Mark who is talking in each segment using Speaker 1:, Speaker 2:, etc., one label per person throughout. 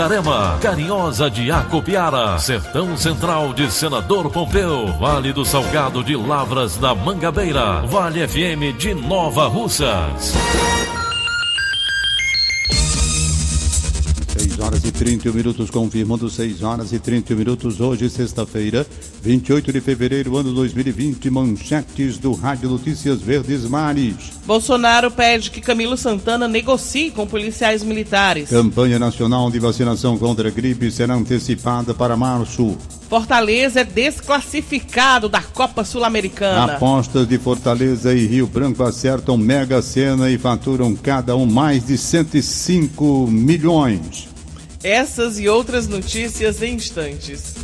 Speaker 1: Itarema, Carinhosa de Acopiara, Sertão Central de Senador Pompeu, Vale do Salgado de Lavras da Mangabeira, Vale FM de Nova Russas.
Speaker 2: Horas e 31 minutos, confirmando 6 horas e 31 minutos, hoje, sexta-feira, 28 de fevereiro, ano 2020, manchetes do Rádio Notícias Verdes Mares.
Speaker 3: Bolsonaro pede que Camilo Santana negocie com policiais militares.
Speaker 2: Campanha Nacional de Vacinação contra a Gripe será antecipada para março.
Speaker 3: Fortaleza é desclassificado da Copa Sul-Americana.
Speaker 2: Apostas de Fortaleza e Rio Branco acertam Mega Sena e faturam cada um mais de 105 milhões.
Speaker 3: Essas e outras notícias em instantes.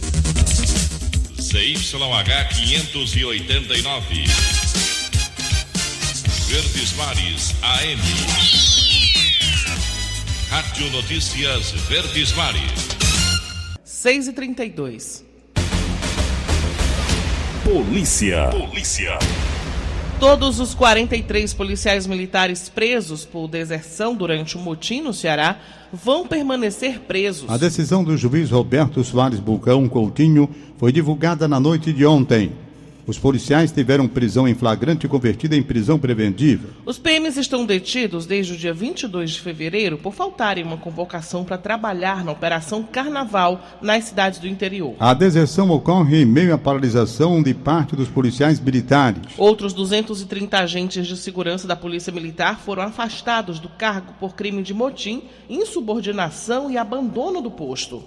Speaker 4: CYH 589. Verdes Mares AM. Rádio Notícias Verdes Mares.
Speaker 3: 6 e 32
Speaker 1: Polícia.
Speaker 4: Polícia.
Speaker 3: Todos os 43 policiais militares presos por deserção durante o motim no Ceará vão permanecer presos.
Speaker 2: A decisão do juiz Roberto Soares Bulcão Coutinho foi divulgada na noite de ontem. Os policiais tiveram prisão em flagrante convertida em prisão preventiva.
Speaker 3: Os PMs estão detidos desde o dia 22 de fevereiro por faltarem uma convocação para trabalhar na Operação Carnaval nas cidades do interior.
Speaker 2: A deserção ocorre em meio à paralisação de parte dos policiais militares.
Speaker 3: Outros 230 agentes de segurança da Polícia Militar foram afastados do cargo por crime de motim, insubordinação e abandono do posto.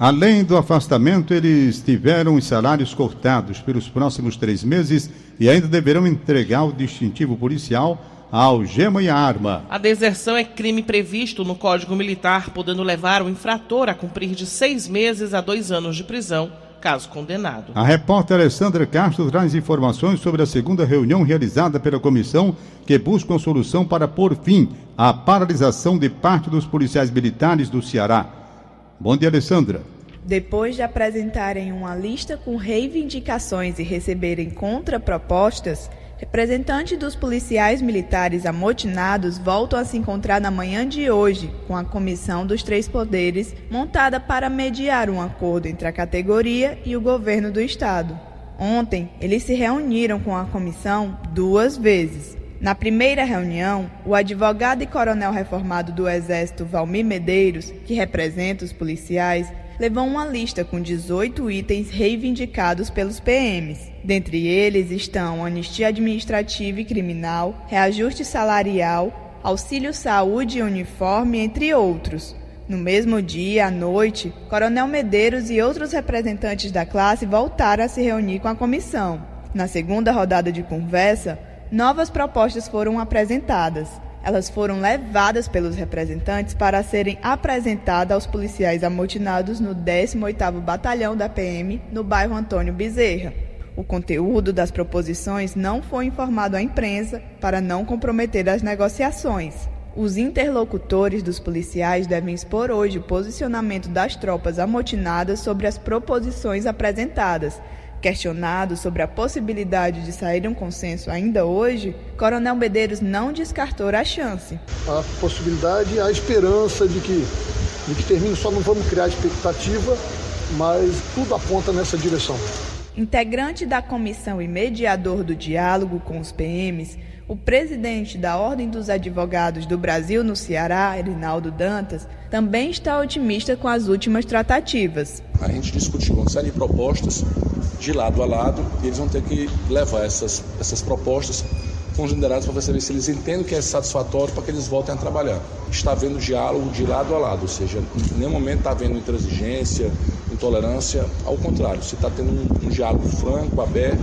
Speaker 2: Além do afastamento, eles tiveram os salários cortados pelos próximos três meses e ainda deverão entregar o distintivo policial, a algema e a arma.
Speaker 3: A deserção é crime previsto no Código Militar, podendo levar o infrator a cumprir de seis meses a dois anos de prisão, caso condenado.
Speaker 2: A repórter Alessandra Castro traz informações sobre a segunda reunião realizada pela comissão que busca uma solução para pôr fim à paralisação de parte dos policiais militares do Ceará. Bom dia, Alessandra.
Speaker 5: Depois de apresentarem uma lista com reivindicações e receberem contrapropostas, representantes dos policiais militares amotinados voltam a se encontrar na manhã de hoje com a Comissão dos Três Poderes, montada para mediar um acordo entre a categoria e o governo do Estado. Ontem, eles se reuniram com a comissão duas vezes. Na primeira reunião, o advogado e coronel reformado do Exército Valmir Medeiros, que representa os policiais, levou uma lista com 18 itens reivindicados pelos PMs. Dentre eles estão anistia administrativa e criminal, reajuste salarial, auxílio saúde e uniforme, entre outros. No mesmo dia, à noite, Coronel Medeiros e outros representantes da classe voltaram a se reunir com a comissão. Na segunda rodada de conversa, novas propostas foram apresentadas. Elas foram levadas pelos representantes para serem apresentadas aos policiais amotinados no 18º Batalhão da PM, no bairro Antônio Bezerra. O conteúdo das proposições não foi informado à imprensa para não comprometer as negociações. Os interlocutores dos policiais devem expor hoje o posicionamento das tropas amotinadas sobre as proposições apresentadas Questionado sobre a possibilidade de sair um consenso ainda hoje, Coronel Medeiros não descartou a chance.
Speaker 6: A possibilidade, a esperança de que, de que termine, só não vamos criar expectativa, mas tudo aponta nessa direção.
Speaker 5: Integrante da comissão e mediador do diálogo com os PMs, o presidente da Ordem dos Advogados do Brasil no Ceará, Erinaldo Dantas, também está otimista com as últimas tratativas.
Speaker 7: A gente discutiu uma série de propostas de lado a lado e eles vão ter que levar essas, essas propostas com os liderados para saber se eles entendem que é satisfatório para que eles voltem a trabalhar. Está havendo diálogo de lado a lado, ou seja, em nenhum momento está havendo intransigência, intolerância, ao contrário, se está tendo um, um, diálogo franco, aberto,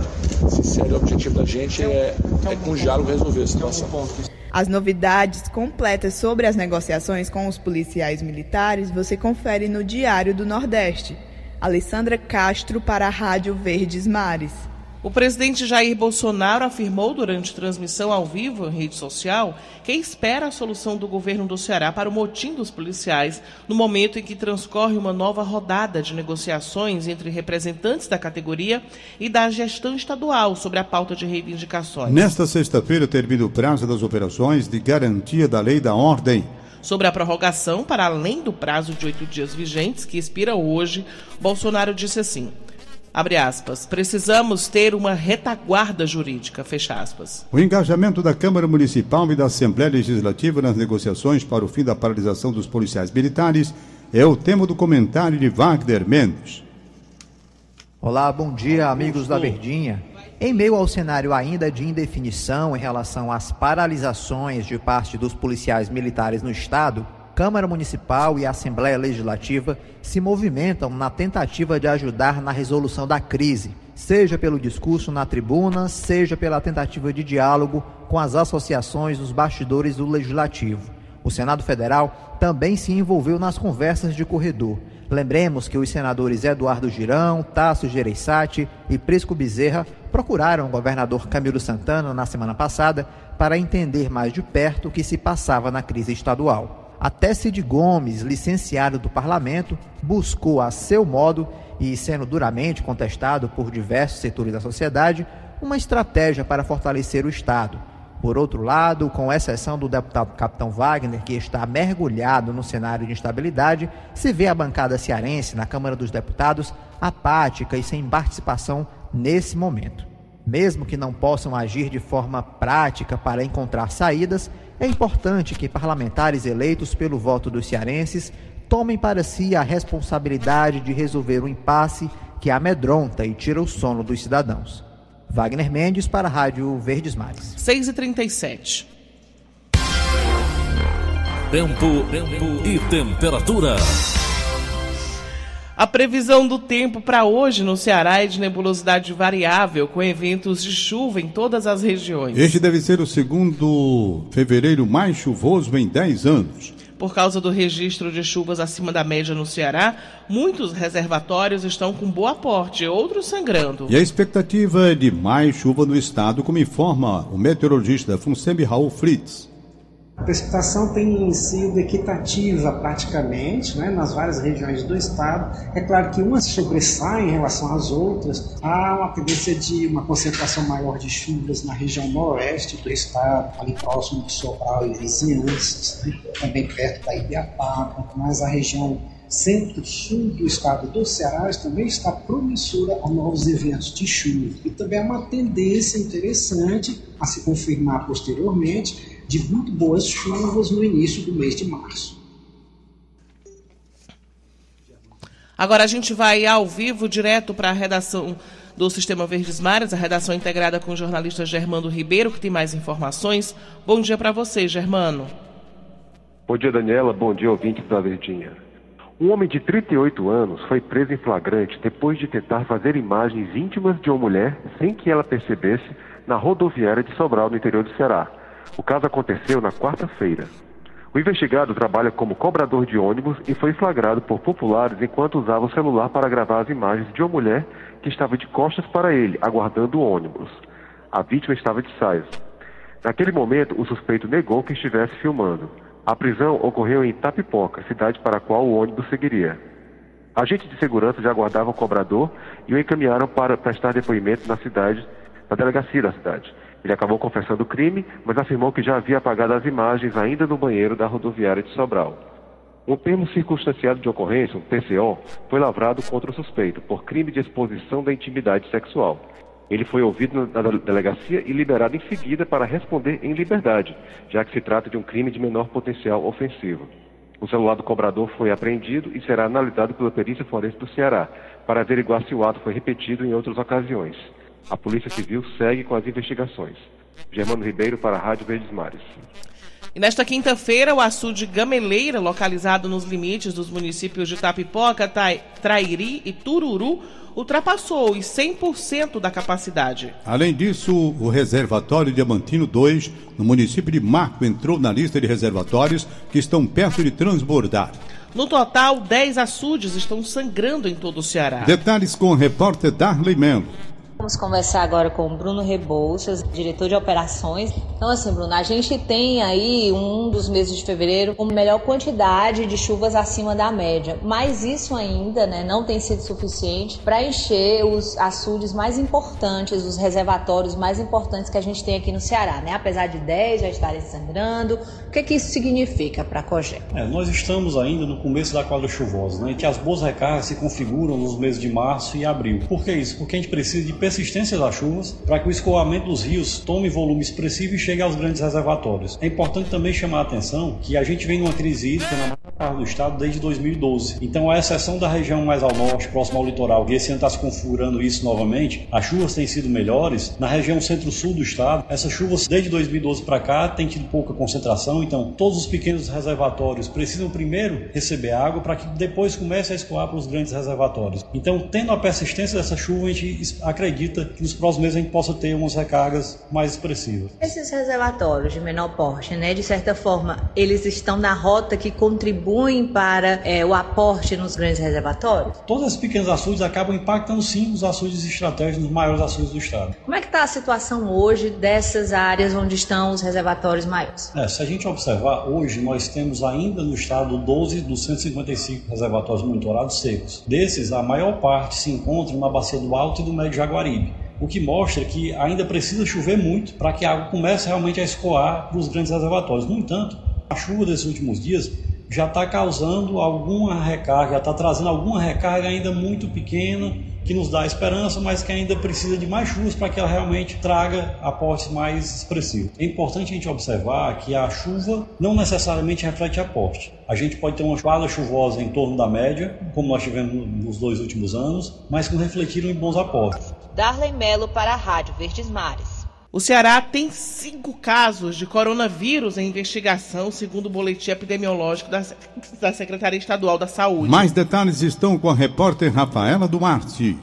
Speaker 7: sincero, o objetivo da gente é, é com o diálogo resolver a situação.
Speaker 5: As novidades completas sobre as negociações com os policiais militares você confere no Diário do Nordeste. Alessandra Castro para a Rádio Verdes Mares.
Speaker 3: O presidente Jair Bolsonaro afirmou durante transmissão ao vivo em rede social que espera a solução do governo do Ceará para o motim dos policiais no momento em que transcorre uma nova rodada de negociações entre representantes da categoria e da gestão estadual sobre a pauta de reivindicações.
Speaker 2: Nesta sexta-feira termina o prazo das operações de garantia da lei da ordem.
Speaker 3: Sobre a prorrogação para além do prazo de oito dias vigentes, que expira hoje, Bolsonaro disse assim. Abre aspas. Precisamos ter uma retaguarda jurídica. Fecha aspas.
Speaker 2: O engajamento da Câmara Municipal e da Assembleia Legislativa nas negociações para o fim da paralisação dos policiais militares é o tema do comentário de Wagner Mendes.
Speaker 8: Olá, bom dia, amigos da Verdinha. Em meio ao cenário ainda de indefinição em relação às paralisações de parte dos policiais militares no Estado, Câmara Municipal e a Assembleia Legislativa se movimentam na tentativa de ajudar na resolução da crise, seja pelo discurso na tribuna, seja pela tentativa de diálogo com as associações dos bastidores do Legislativo. O Senado Federal também se envolveu nas conversas de corredor. Lembremos que os senadores Eduardo Girão, Tasso Gereissati e Prisco Bezerra procuraram o governador Camilo Santana na semana passada para entender mais de perto o que se passava na crise estadual. Até Cid Gomes, licenciado do parlamento, buscou a seu modo e sendo duramente contestado por diversos setores da sociedade, uma estratégia para fortalecer o Estado. Por outro lado, com exceção do deputado Capitão Wagner, que está mergulhado no cenário de instabilidade, se vê a bancada cearense na Câmara dos Deputados apática e sem participação nesse momento. Mesmo que não possam agir de forma prática para encontrar saídas, é importante que parlamentares eleitos pelo voto dos cearenses tomem para si a responsabilidade de resolver o impasse que amedronta e tira o sono dos cidadãos. Wagner Mendes para a Rádio Verdes Mares.
Speaker 3: 6h37.
Speaker 1: Tempo, tempo e temperatura.
Speaker 3: A previsão do tempo para hoje no Ceará é de nebulosidade variável, com eventos de chuva em todas as regiões.
Speaker 2: Este deve ser o segundo fevereiro mais chuvoso em 10 anos.
Speaker 3: Por causa do registro de chuvas acima da média no Ceará, muitos reservatórios estão com boa aporte, outros sangrando.
Speaker 2: E a expectativa é de mais chuva no estado, como informa o meteorologista Funsemi Raul Fritz.
Speaker 9: A precipitação tem sido equitativa praticamente né, nas várias regiões do estado. É claro que umas sobressaem em relação às outras. Há uma tendência de uma concentração maior de chuvas na região noroeste do estado, ali próximo de Sobral e vizinhanças, né, também perto da Ibiapaba, mas a região centro-sul do estado do Ceará também está promissora a novos eventos de chuva. E também é uma tendência interessante a se confirmar posteriormente de muito boas chuvas no início do mês de março.
Speaker 3: Agora a gente vai ao vivo, direto para a redação do Sistema Verdes Mares, a redação integrada com o jornalista Germano Ribeiro, que tem mais informações. Bom dia para você, Germano.
Speaker 10: Bom dia, Daniela. Bom dia, ouvintes da Verdinha. Um homem de 38 anos foi preso em flagrante depois de tentar fazer imagens íntimas de uma mulher sem que ela percebesse na rodoviária de Sobral, no interior do Ceará. O caso aconteceu na quarta-feira. O investigado trabalha como cobrador de ônibus e foi flagrado por populares enquanto usava o celular para gravar as imagens de uma mulher que estava de costas para ele, aguardando o ônibus. A vítima estava de saias. Naquele momento, o suspeito negou que estivesse filmando. A prisão ocorreu em Tapipoca, cidade para a qual o ônibus seguiria. Agentes de segurança já aguardavam o cobrador e o encaminharam para prestar depoimento na cidade, na delegacia da cidade. Ele acabou confessando o crime, mas afirmou que já havia apagado as imagens ainda no banheiro da rodoviária de Sobral. Um termo circunstanciado de ocorrência, um TCO, foi lavrado contra o suspeito por crime de exposição da intimidade sexual. Ele foi ouvido na delegacia e liberado em seguida para responder em liberdade, já que se trata de um crime de menor potencial ofensivo. O celular do cobrador foi apreendido e será analisado pela perícia forense do Ceará, para averiguar se o ato foi repetido em outras ocasiões. A Polícia Civil segue com as investigações. Germano Ribeiro para a Rádio Verdes Mares.
Speaker 3: E nesta quinta-feira, o açude Gameleira, localizado nos limites dos municípios de Tapipoca, Trairi e Tururu, ultrapassou os 100% da capacidade.
Speaker 2: Além disso, o reservatório Diamantino 2, no município de Marco, entrou na lista de reservatórios que estão perto de transbordar.
Speaker 3: No total, 10 açudes estão sangrando em todo o Ceará.
Speaker 2: Detalhes com o repórter Darley Melo.
Speaker 11: Vamos conversar agora com o Bruno Rebouças, diretor de operações. Então, assim, Bruno, a gente tem aí um dos meses de fevereiro com melhor quantidade de chuvas acima da média, mas isso ainda né, não tem sido suficiente para encher os açudes mais importantes, os reservatórios mais importantes que a gente tem aqui no Ceará, né? Apesar de 10 já estarem sangrando, o que, que isso significa para a COGÉ?
Speaker 12: É, nós estamos ainda no começo da quadra chuvosa, né? Que as boas recargas se configuram nos meses de março e abril. Por que isso? Porque a gente precisa de persistência das chuvas para que o escoamento dos rios tome volume expressivo e chegue aos grandes reservatórios. É importante também chamar a atenção que a gente vem numa crise hídrica na do estado desde 2012. Então, a exceção da região mais ao norte, próximo ao litoral, e esse ano está se configurando isso novamente, as chuvas têm sido melhores. Na região centro-sul do estado, essas chuvas desde 2012 para cá têm tido pouca concentração, então todos os pequenos reservatórios precisam primeiro receber água para que depois comece a escoar para os grandes reservatórios. Então, tendo a persistência dessa chuva, a gente acredita que nos próximos meses a gente possa ter umas recargas mais expressivas.
Speaker 11: Esses reservatórios de menor porte, né, de certa forma, eles estão na rota que contribuem para é, o aporte nos grandes reservatórios?
Speaker 12: Todos esses pequenos açudes acabam impactando sim os açudes estratégicos, nos maiores açudes do estado.
Speaker 11: Como é que está a situação hoje dessas áreas onde estão os reservatórios maiores?
Speaker 12: É, se a gente observar, hoje nós temos ainda no estado 12 dos 155 reservatórios monitorados secos. Desses, a maior parte se encontra na bacia do Alto e do Médio Jaguaribe Jaguaribe. O que mostra que ainda precisa chover muito para que a água comece realmente a escoar para os grandes reservatórios. No entanto, a chuva desses últimos dias já está causando alguma recarga, já está trazendo alguma recarga ainda muito pequena que nos dá esperança, mas que ainda precisa de mais chuvas para que ela realmente traga aportes mais expressivos. É importante a gente observar que a chuva não necessariamente reflete aporte. A gente pode ter uma quadra chuvosa em torno da média, como nós tivemos nos dois últimos anos, mas que não refletiram em bons aportes.
Speaker 11: Darley Melo para a Rádio Verdes Mares.
Speaker 3: O Ceará tem cinco casos de coronavírus em investigação, segundo o boletim epidemiológico da, da Secretaria Estadual da Saúde.
Speaker 2: Mais detalhes estão com a repórter Rafaela Duarte.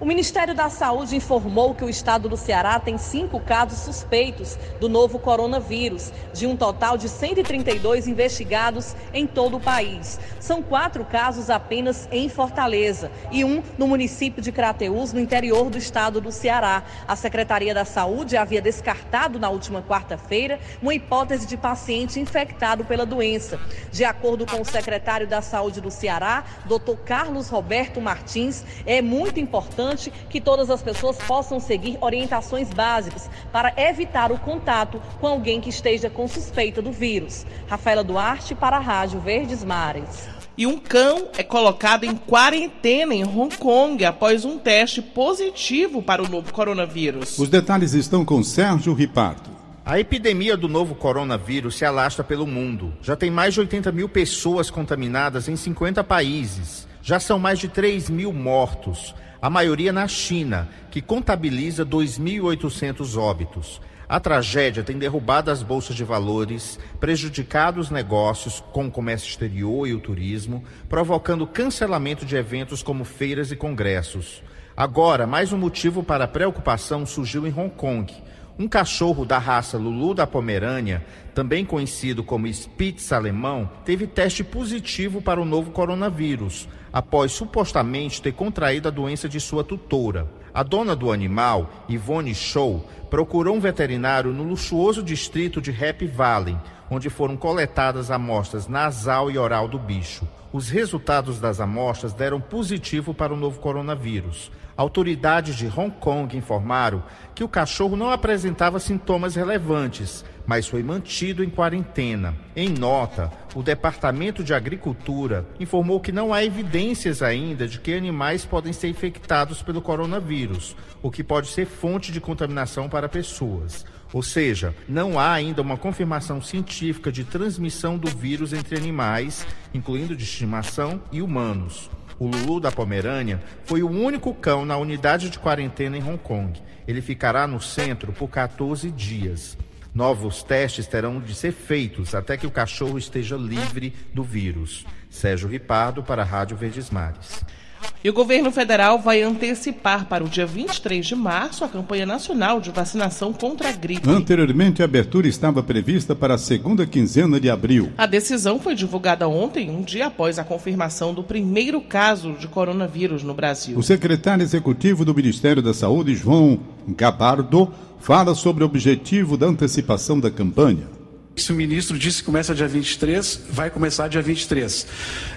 Speaker 13: O Ministério da Saúde informou que o estado do Ceará tem cinco casos suspeitos do novo coronavírus, de um total de 132 investigados em todo o país. São quatro casos apenas em Fortaleza e um no município de Crateús, no interior do estado do Ceará. A Secretaria da Saúde havia descartado na última quarta-feira uma hipótese de paciente infectado pela doença. De acordo com o secretário da Saúde do Ceará, Dr. Carlos Roberto Martins, é muito importante importante que todas as pessoas possam seguir orientações básicas para evitar o contato com alguém que esteja com suspeita do vírus. Rafaela Duarte para a Rádio Verdes Mares.
Speaker 3: E um cão é colocado em quarentena em Hong Kong após um teste positivo para o novo coronavírus.
Speaker 2: Os detalhes estão com Sérgio Ripardo.
Speaker 14: A epidemia do novo coronavírus se alastra pelo mundo. Já tem mais de 80 mil pessoas contaminadas em 50 países. Já são mais de 3 mil mortos a maioria na China, que contabiliza 2.800 óbitos. A tragédia tem derrubado as bolsas de valores, prejudicado os negócios com o comércio exterior e o turismo, provocando cancelamento de eventos como feiras e congressos. Agora, mais um motivo para preocupação surgiu em Hong Kong. Um cachorro da raça Lulu da Pomerânia, também conhecido como Spitz alemão, teve teste positivo para o novo coronavírus, após supostamente ter contraído a doença de sua tutora. A dona do animal, Ivone Show, procurou um veterinário no luxuoso distrito de Happy Valley, onde foram coletadas amostras nasal e oral do bicho. Os resultados das amostras deram positivo para o novo coronavírus. Autoridades de Hong Kong informaram que o cachorro não apresentava sintomas relevantes, mas foi mantido em quarentena. Em nota, o Departamento de Agricultura informou que não há evidências ainda de que animais podem ser infectados pelo coronavírus, o que pode ser fonte de contaminação para pessoas. Ou seja, não há ainda uma confirmação científica de transmissão do vírus entre animais, incluindo de estimação, e humanos. O Lulu da Pomerânia foi o único cão na unidade de quarentena em Hong Kong. Ele ficará no centro por 14 dias. Novos testes terão de ser feitos até que o cachorro esteja livre do vírus. Sérgio Ripardo para a Rádio Verdes Mares.
Speaker 3: E o governo federal vai antecipar para o dia 23 de março a campanha nacional de vacinação contra a gripe.
Speaker 2: Anteriormente, a abertura estava prevista para a segunda quinzena de abril.
Speaker 3: A decisão foi divulgada ontem, um dia após a confirmação do primeiro caso de coronavírus no Brasil.
Speaker 2: O secretário executivo do Ministério da Saúde, João Gabardo, fala sobre o objetivo da antecipação da campanha.
Speaker 15: Se o ministro disse que começa dia 23, vai começar dia 23.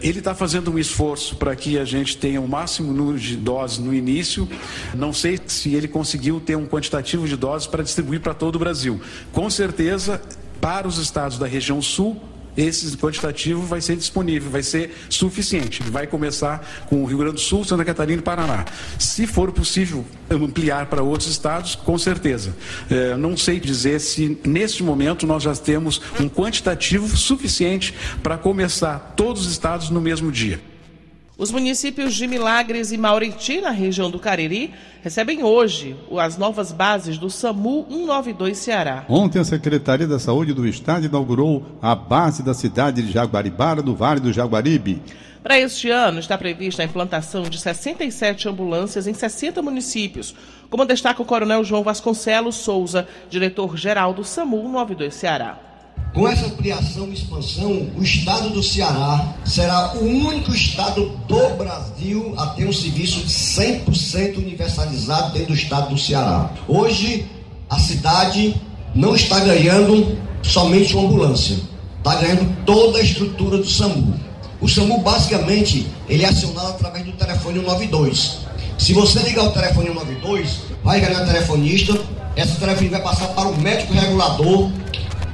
Speaker 15: Ele está fazendo um esforço para que a gente tenha o máximo número de doses no início. Não sei se ele conseguiu ter um quantitativo de doses para distribuir para todo o Brasil. Com certeza, para os estados da região sul, esse quantitativo vai ser disponível, vai ser suficiente. Vai começar com o Rio Grande do Sul, Santa Catarina e Paraná. Se for possível ampliar para outros estados, com certeza. É, não sei dizer se neste momento nós já temos um quantitativo suficiente para começar todos os estados no mesmo dia.
Speaker 3: Os municípios de Milagres e Mauriti, na região do Cariri, recebem hoje as novas bases do SAMU 192 Ceará.
Speaker 2: Ontem, a Secretaria da Saúde do Estado inaugurou a base da cidade de Jaguaribara, do Vale do Jaguaribe.
Speaker 3: Para este ano, está prevista a implantação de 67 ambulâncias em 60 municípios, como destaca o Coronel João Vasconcelos Souza, diretor-geral do SAMU 192 Ceará.
Speaker 16: Com essa ampliação e expansão, o estado do Ceará será o único estado do Brasil a ter um serviço de 100% universalizado dentro do estado do Ceará. Hoje, a cidade não está ganhando somente uma ambulância, está ganhando toda a estrutura do SAMU. O SAMU, basicamente, ele é acionado através do telefone 192. Se você ligar o telefone 192, vai ganhar telefonista, esse telefone vai passar para o médico regulador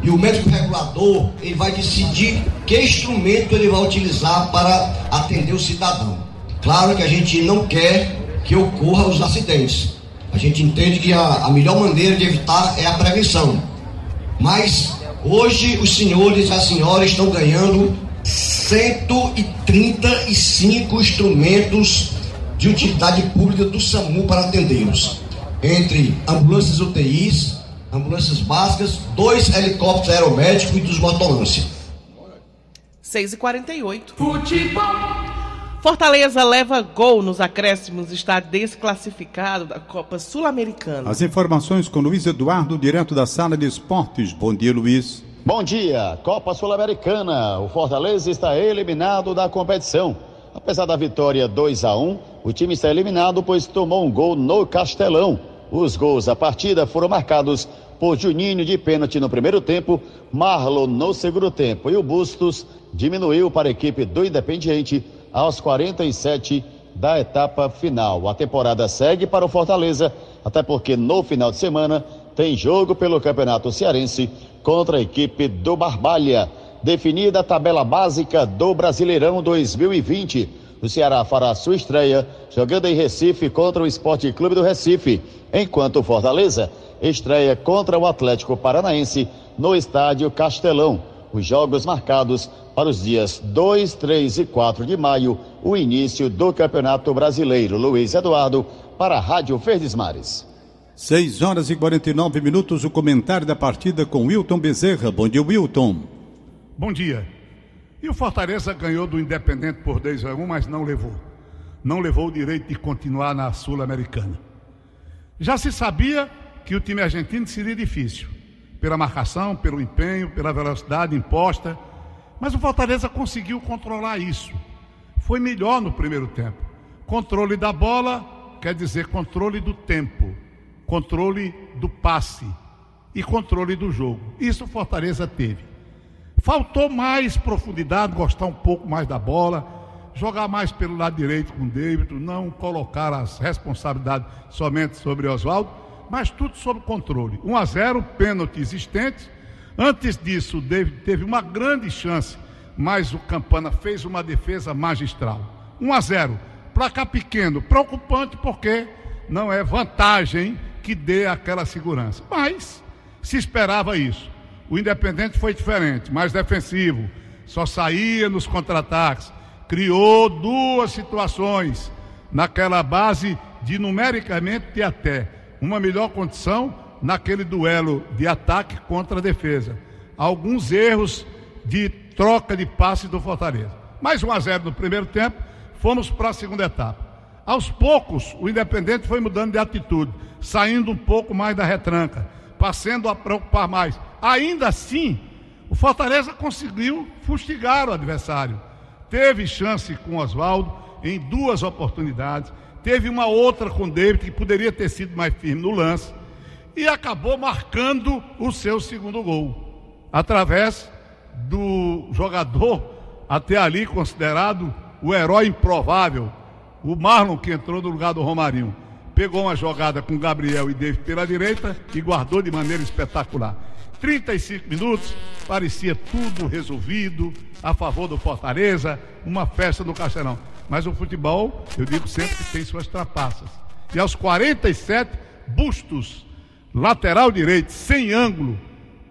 Speaker 16: e o médico regulador ele vai decidir que instrumento ele vai utilizar para atender o cidadão. Claro que a gente não quer que ocorra os acidentes. A gente entende que a, a melhor maneira de evitar é a prevenção. Mas hoje os senhores e as senhoras estão ganhando 135 instrumentos de utilidade pública do SAMU para atendê-los. Entre ambulâncias UTIs, ambulâncias básicas, dois helicópteros aeromédicos e dos motoambulância.
Speaker 3: 6 e 48 Futebol. Fortaleza leva gol nos acréscimos, está desclassificado da Copa Sul-Americana.
Speaker 2: As informações com Luiz Eduardo, direto da sala de esportes. Bom dia, Luiz.
Speaker 17: Bom dia. Copa Sul-Americana. O Fortaleza está eliminado da competição. Apesar da vitória 2 a 1, o time está eliminado pois tomou um gol no Castelão. Os gols da partida foram marcados por Juninho de pênalti no primeiro tempo, Marlon no segundo tempo e o Bustos diminuiu para a equipe do Independiente aos 47 da etapa final. A temporada segue para o Fortaleza, até porque no final de semana tem jogo pelo Campeonato Cearense contra a equipe do Barbalha. Definida a tabela básica do Brasileirão 2020. O Ceará fará sua estreia jogando em Recife contra o Esporte Clube do Recife, enquanto o Fortaleza estreia contra o Atlético Paranaense no estádio Castelão. Os jogos marcados para os dias 2, 3 e 4 de maio, o início do Campeonato Brasileiro. Luiz Eduardo, para a Rádio Verdes Mares.
Speaker 2: 6 horas e 49 minutos, o comentário da partida com Wilton Bezerra. Bom dia, Wilton.
Speaker 18: Bom dia. E o Fortaleza ganhou do Independente por 2 a 1, mas não levou. Não levou o direito de continuar na Sul-Americana. Já se sabia que o time argentino seria difícil, pela marcação, pelo empenho, pela velocidade imposta, mas o Fortaleza conseguiu controlar isso. Foi melhor no primeiro tempo. Controle da bola quer dizer controle do tempo, controle do passe e controle do jogo. Isso o Fortaleza teve. Faltou mais profundidade, gostar um pouco mais da bola, jogar mais pelo lado direito com o David, não colocar as responsabilidades somente sobre Oswaldo, mas tudo sob controle. 1 a 0, pênalti existente. Antes disso, o David teve uma grande chance, mas o Campana fez uma defesa magistral. 1 a 0, placar pequeno, preocupante porque não é vantagem que dê aquela segurança. Mas se esperava isso. O Independente foi diferente, mais defensivo, só saía nos contra-ataques, criou duas situações naquela base de numericamente até uma melhor condição naquele duelo de ataque contra a defesa. Alguns erros de troca de passe do Fortaleza. Mais 1 a 0 no primeiro tempo, fomos para a segunda etapa. Aos poucos, o Independente foi mudando de atitude, saindo um pouco mais da retranca, passando a preocupar mais. Ainda assim, o Fortaleza conseguiu fustigar o adversário. Teve chance com Oswaldo em duas oportunidades, teve uma outra com David que poderia ter sido mais firme no lance e acabou marcando o seu segundo gol através do jogador até ali considerado o herói improvável, o Marlon que entrou no lugar do Romarinho. Pegou uma jogada com Gabriel e David pela direita e guardou de maneira espetacular. 35 minutos, parecia tudo resolvido, a favor do Fortaleza, uma festa no Castelão. Mas o futebol, eu digo sempre que tem suas trapaças. E aos 47, Bustos, lateral direito, sem ângulo,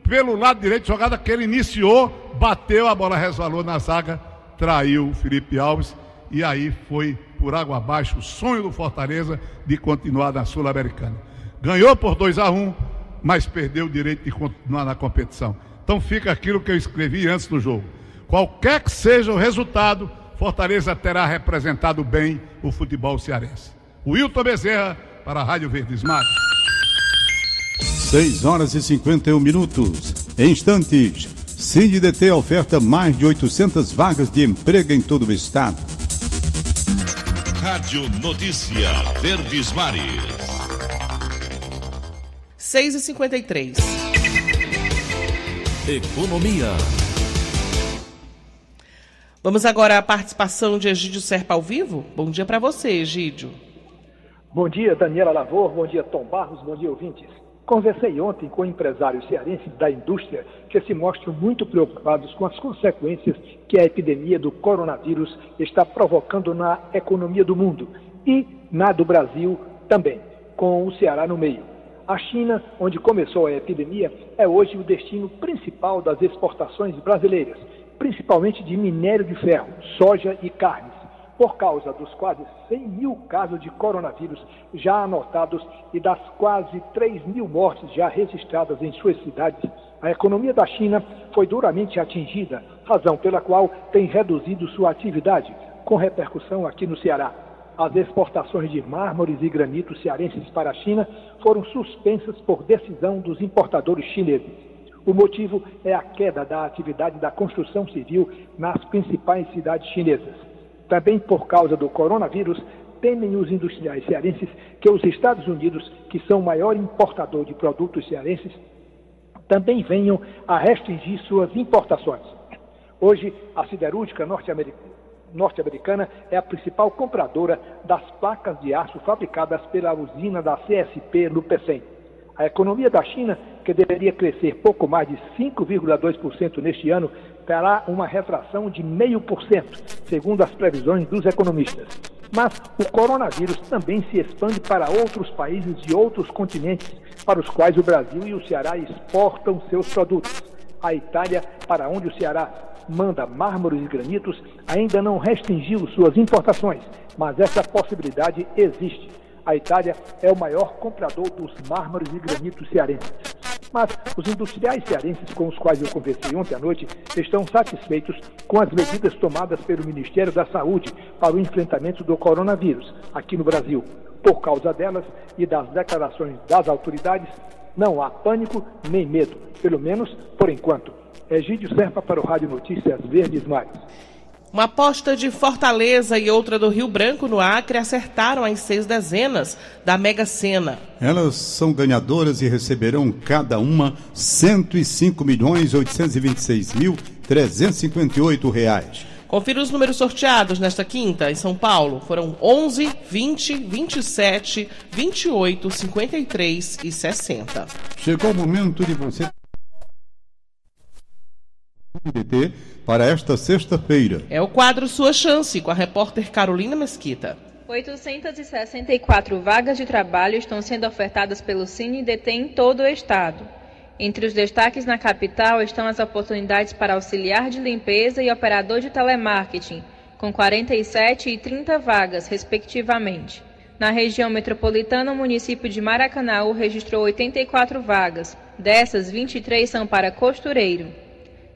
Speaker 18: pelo lado direito, jogada que ele iniciou, bateu, a bola resvalou na zaga, traiu o Felipe Alves e aí foi por água abaixo o sonho do Fortaleza de continuar na Sul-Americana. Ganhou por 2 a 1 um, mas perdeu o direito de continuar na competição. Então fica aquilo que eu escrevi antes do jogo. Qualquer que seja o resultado, Fortaleza terá representado bem o futebol cearense. Wilton Bezerra para a Rádio Verdes Mares.
Speaker 2: 6 horas e 51 minutos. Em instantes, CineDT oferta mais de 800 vagas de emprego em todo o estado.
Speaker 4: Rádio Notícia Verdes Mares.
Speaker 3: 6 e 53
Speaker 1: Economia.
Speaker 3: Vamos agora à participação de Egídio Serpa ao vivo. Bom dia para você, Egídio.
Speaker 19: Bom dia, Daniela Lavor. Bom dia, Tom Barros. Bom dia, ouvintes. Conversei ontem com empresários cearenses da indústria que se mostram muito preocupados com as consequências que a epidemia do coronavírus está provocando na economia do mundo e na do Brasil também, com o Ceará no meio. A China, onde começou a epidemia, é hoje o destino principal das exportações brasileiras, principalmente de minério de ferro, soja e carnes por causa dos quase 100 mil casos de coronavírus já anotados e das quase 3 mil mortes já registradas em suas cidades, a economia da China foi duramente atingida, razão pela qual tem reduzido sua atividade, com repercussão aqui no Ceará. As exportações de mármores e granitos cearenses para a China foram suspensas por decisão dos importadores chineses. O motivo é a queda da atividade da construção civil nas principais cidades chinesas. Também por causa do coronavírus, temem os industriais cearenses que os Estados Unidos, que são o maior importador de produtos cearenses, também venham a restringir suas importações. Hoje, a siderúrgica norte-americana é a principal compradora das placas de aço fabricadas pela usina da CSP no PECEM. A economia da China, que deveria crescer pouco mais de 5,2% neste ano, terá uma refração de 0,5%, segundo as previsões dos economistas. Mas o coronavírus também se expande para outros países de outros continentes, para os quais o Brasil e o Ceará exportam seus produtos. A Itália, para onde o Ceará manda mármores e granitos, ainda não restringiu suas importações, mas essa possibilidade existe a Itália é o maior comprador dos mármores e granitos cearenses. Mas os industriais cearenses com os quais eu conversei ontem à noite estão satisfeitos com as medidas tomadas pelo Ministério da Saúde para o enfrentamento do coronavírus aqui no Brasil. Por causa delas e das declarações das autoridades, não há pânico nem medo, pelo menos por enquanto. Egídio Serpa para o Rádio Notícias Verdes Mares.
Speaker 3: Uma aposta de Fortaleza e outra do Rio Branco no Acre acertaram as seis dezenas da Mega Sena.
Speaker 2: Elas são ganhadoras e receberão cada uma 105 milhões 826 mil 358 reais.
Speaker 3: Confira os números sorteados nesta quinta em São Paulo. Foram 11, 20, 27, 28, 53 e 60.
Speaker 2: Chegou o momento de você para esta sexta-feira.
Speaker 3: É o quadro Sua Chance, com a repórter Carolina Mesquita.
Speaker 20: 864 vagas de trabalho estão sendo ofertadas pelo Cine DT em todo o estado. Entre os destaques na capital estão as oportunidades para auxiliar de limpeza e operador de telemarketing, com 47 e 30 vagas, respectivamente. Na região metropolitana, o município de Maracanaú registrou 84 vagas. Dessas, 23 são para costureiro.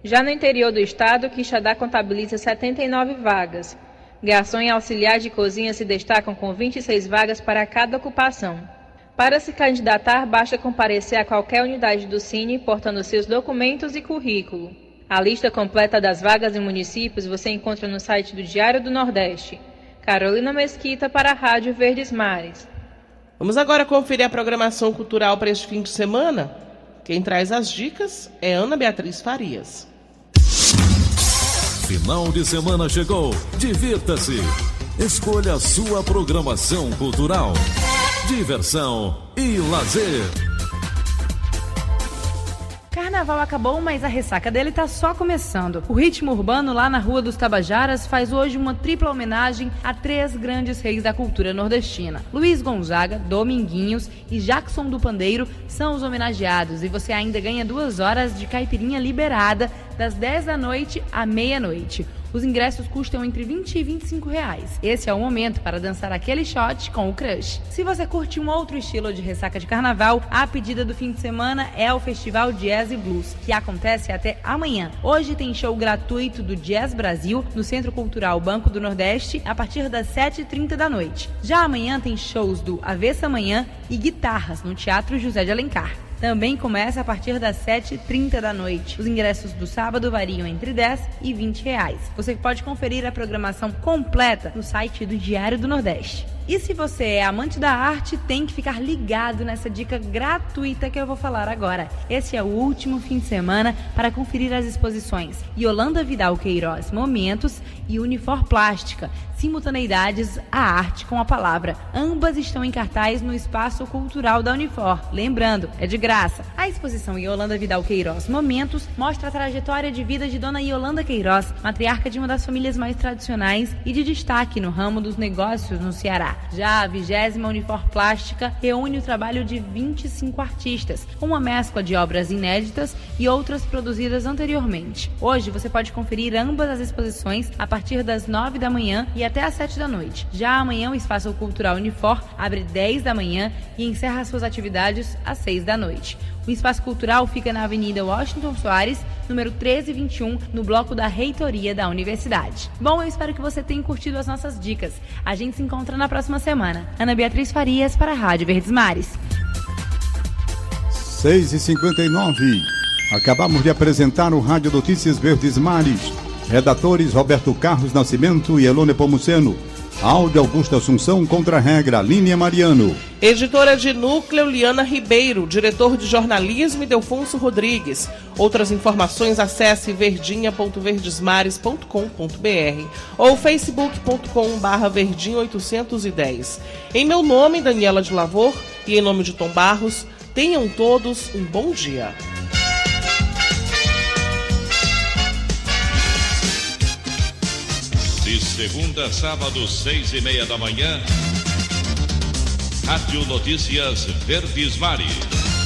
Speaker 20: Já no interior do estado, Quixadá contabiliza 79 vagas. Garçom e auxiliar de cozinha se destacam com 26 vagas para cada ocupação. Para se candidatar, basta comparecer a qualquer unidade do Cine portando seus documentos e currículo. A lista completa das vagas em municípios você encontra no site do Diário do Nordeste. Carolina Mesquita para a Rádio Verdes Mares.
Speaker 3: Vamos agora conferir a programação cultural para este fim de semana? Quem traz as dicas é Ana Beatriz Farias.
Speaker 1: Final de semana chegou. Divirta-se. Escolha a sua programação cultural. Diversão e lazer.
Speaker 21: Carnaval acabou, mas a ressaca dele tá só começando. O ritmo urbano lá na Rua dos Tabajaras faz hoje uma tripla homenagem a três grandes reis da cultura nordestina. Luiz Gonzaga, Dominguinhos e Jackson do Pandeiro são os homenageados e você ainda ganha duas horas de caipirinha liberada das 10 da noite à meia-noite. Os ingressos custam entre 20 e 25 reais. Esse é o momento para dançar aquele shot com o crush. Se você curte um outro estilo de ressaca de carnaval, a pedida do fim de semana é o Festival Jazz e Blues, que acontece até amanhã. Hoje tem show gratuito do Jazz Brasil no Centro Cultural Banco do Nordeste a partir das 7h30 da noite. Já amanhã tem shows do Avessa Amanhã e guitarras no Teatro José de Alencar também começa a partir das 7h30 da noite. Os ingressos do sábado variam entre 10 e 20 reais. Você pode conferir a programação completa no site do Diário do Nordeste. E se você é amante da arte, tem que ficar ligado nessa dica gratuita que eu vou falar agora. Esse é o último fim de semana para conferir as exposições Yolanda Vidal Queiroz Momentos e Unifor Plástica, simultaneidades à arte com a palavra. Ambas estão em cartaz no Espaço Cultural da Unifor. Lembrando, é de graça. A exposição Yolanda Vidal Queiroz Momentos mostra a trajetória de vida de Dona Yolanda Queiroz, matriarca de uma das famílias mais tradicionais e de destaque no ramo dos negócios no Ceará. Já a vigésima Unifor Plástica reúne o trabalho de 25 artistas, com uma mescla de obras inéditas e outras produzidas anteriormente. Hoje você pode conferir ambas as exposições a partir das 9 da manhã e até às 7 da noite. Já amanhã o Espaço Cultural Unifor abre 10 da manhã e encerra suas atividades às 6 da noite. O Espaço Cultural fica na Avenida Washington Soares, número 1321, no bloco da Reitoria da Universidade. Bom, eu espero que você tenha curtido as nossas dicas. A gente se encontra na próxima semana. Ana Beatriz Farias para a Rádio Verdes Mares.
Speaker 2: 6 e 59 Acabamos de apresentar o Rádio Notícias Verdes Mares. Redatores Roberto Carlos Nascimento e Elone Pomuceno. Áudio Augusto Assunção contra a regra, Línia Mariano.
Speaker 3: Editora de núcleo, Liana Ribeiro. Diretor de jornalismo, Delfonso Rodrigues. Outras informações, acesse verdinha.verdesmares.com.br ou facebook.com.br verdinha810. Em meu nome, Daniela de Lavor, e em nome de Tom Barros, tenham todos um bom dia.
Speaker 4: De segunda a sábado, seis e meia da manhã. Rádio Notícias Verdes Mares.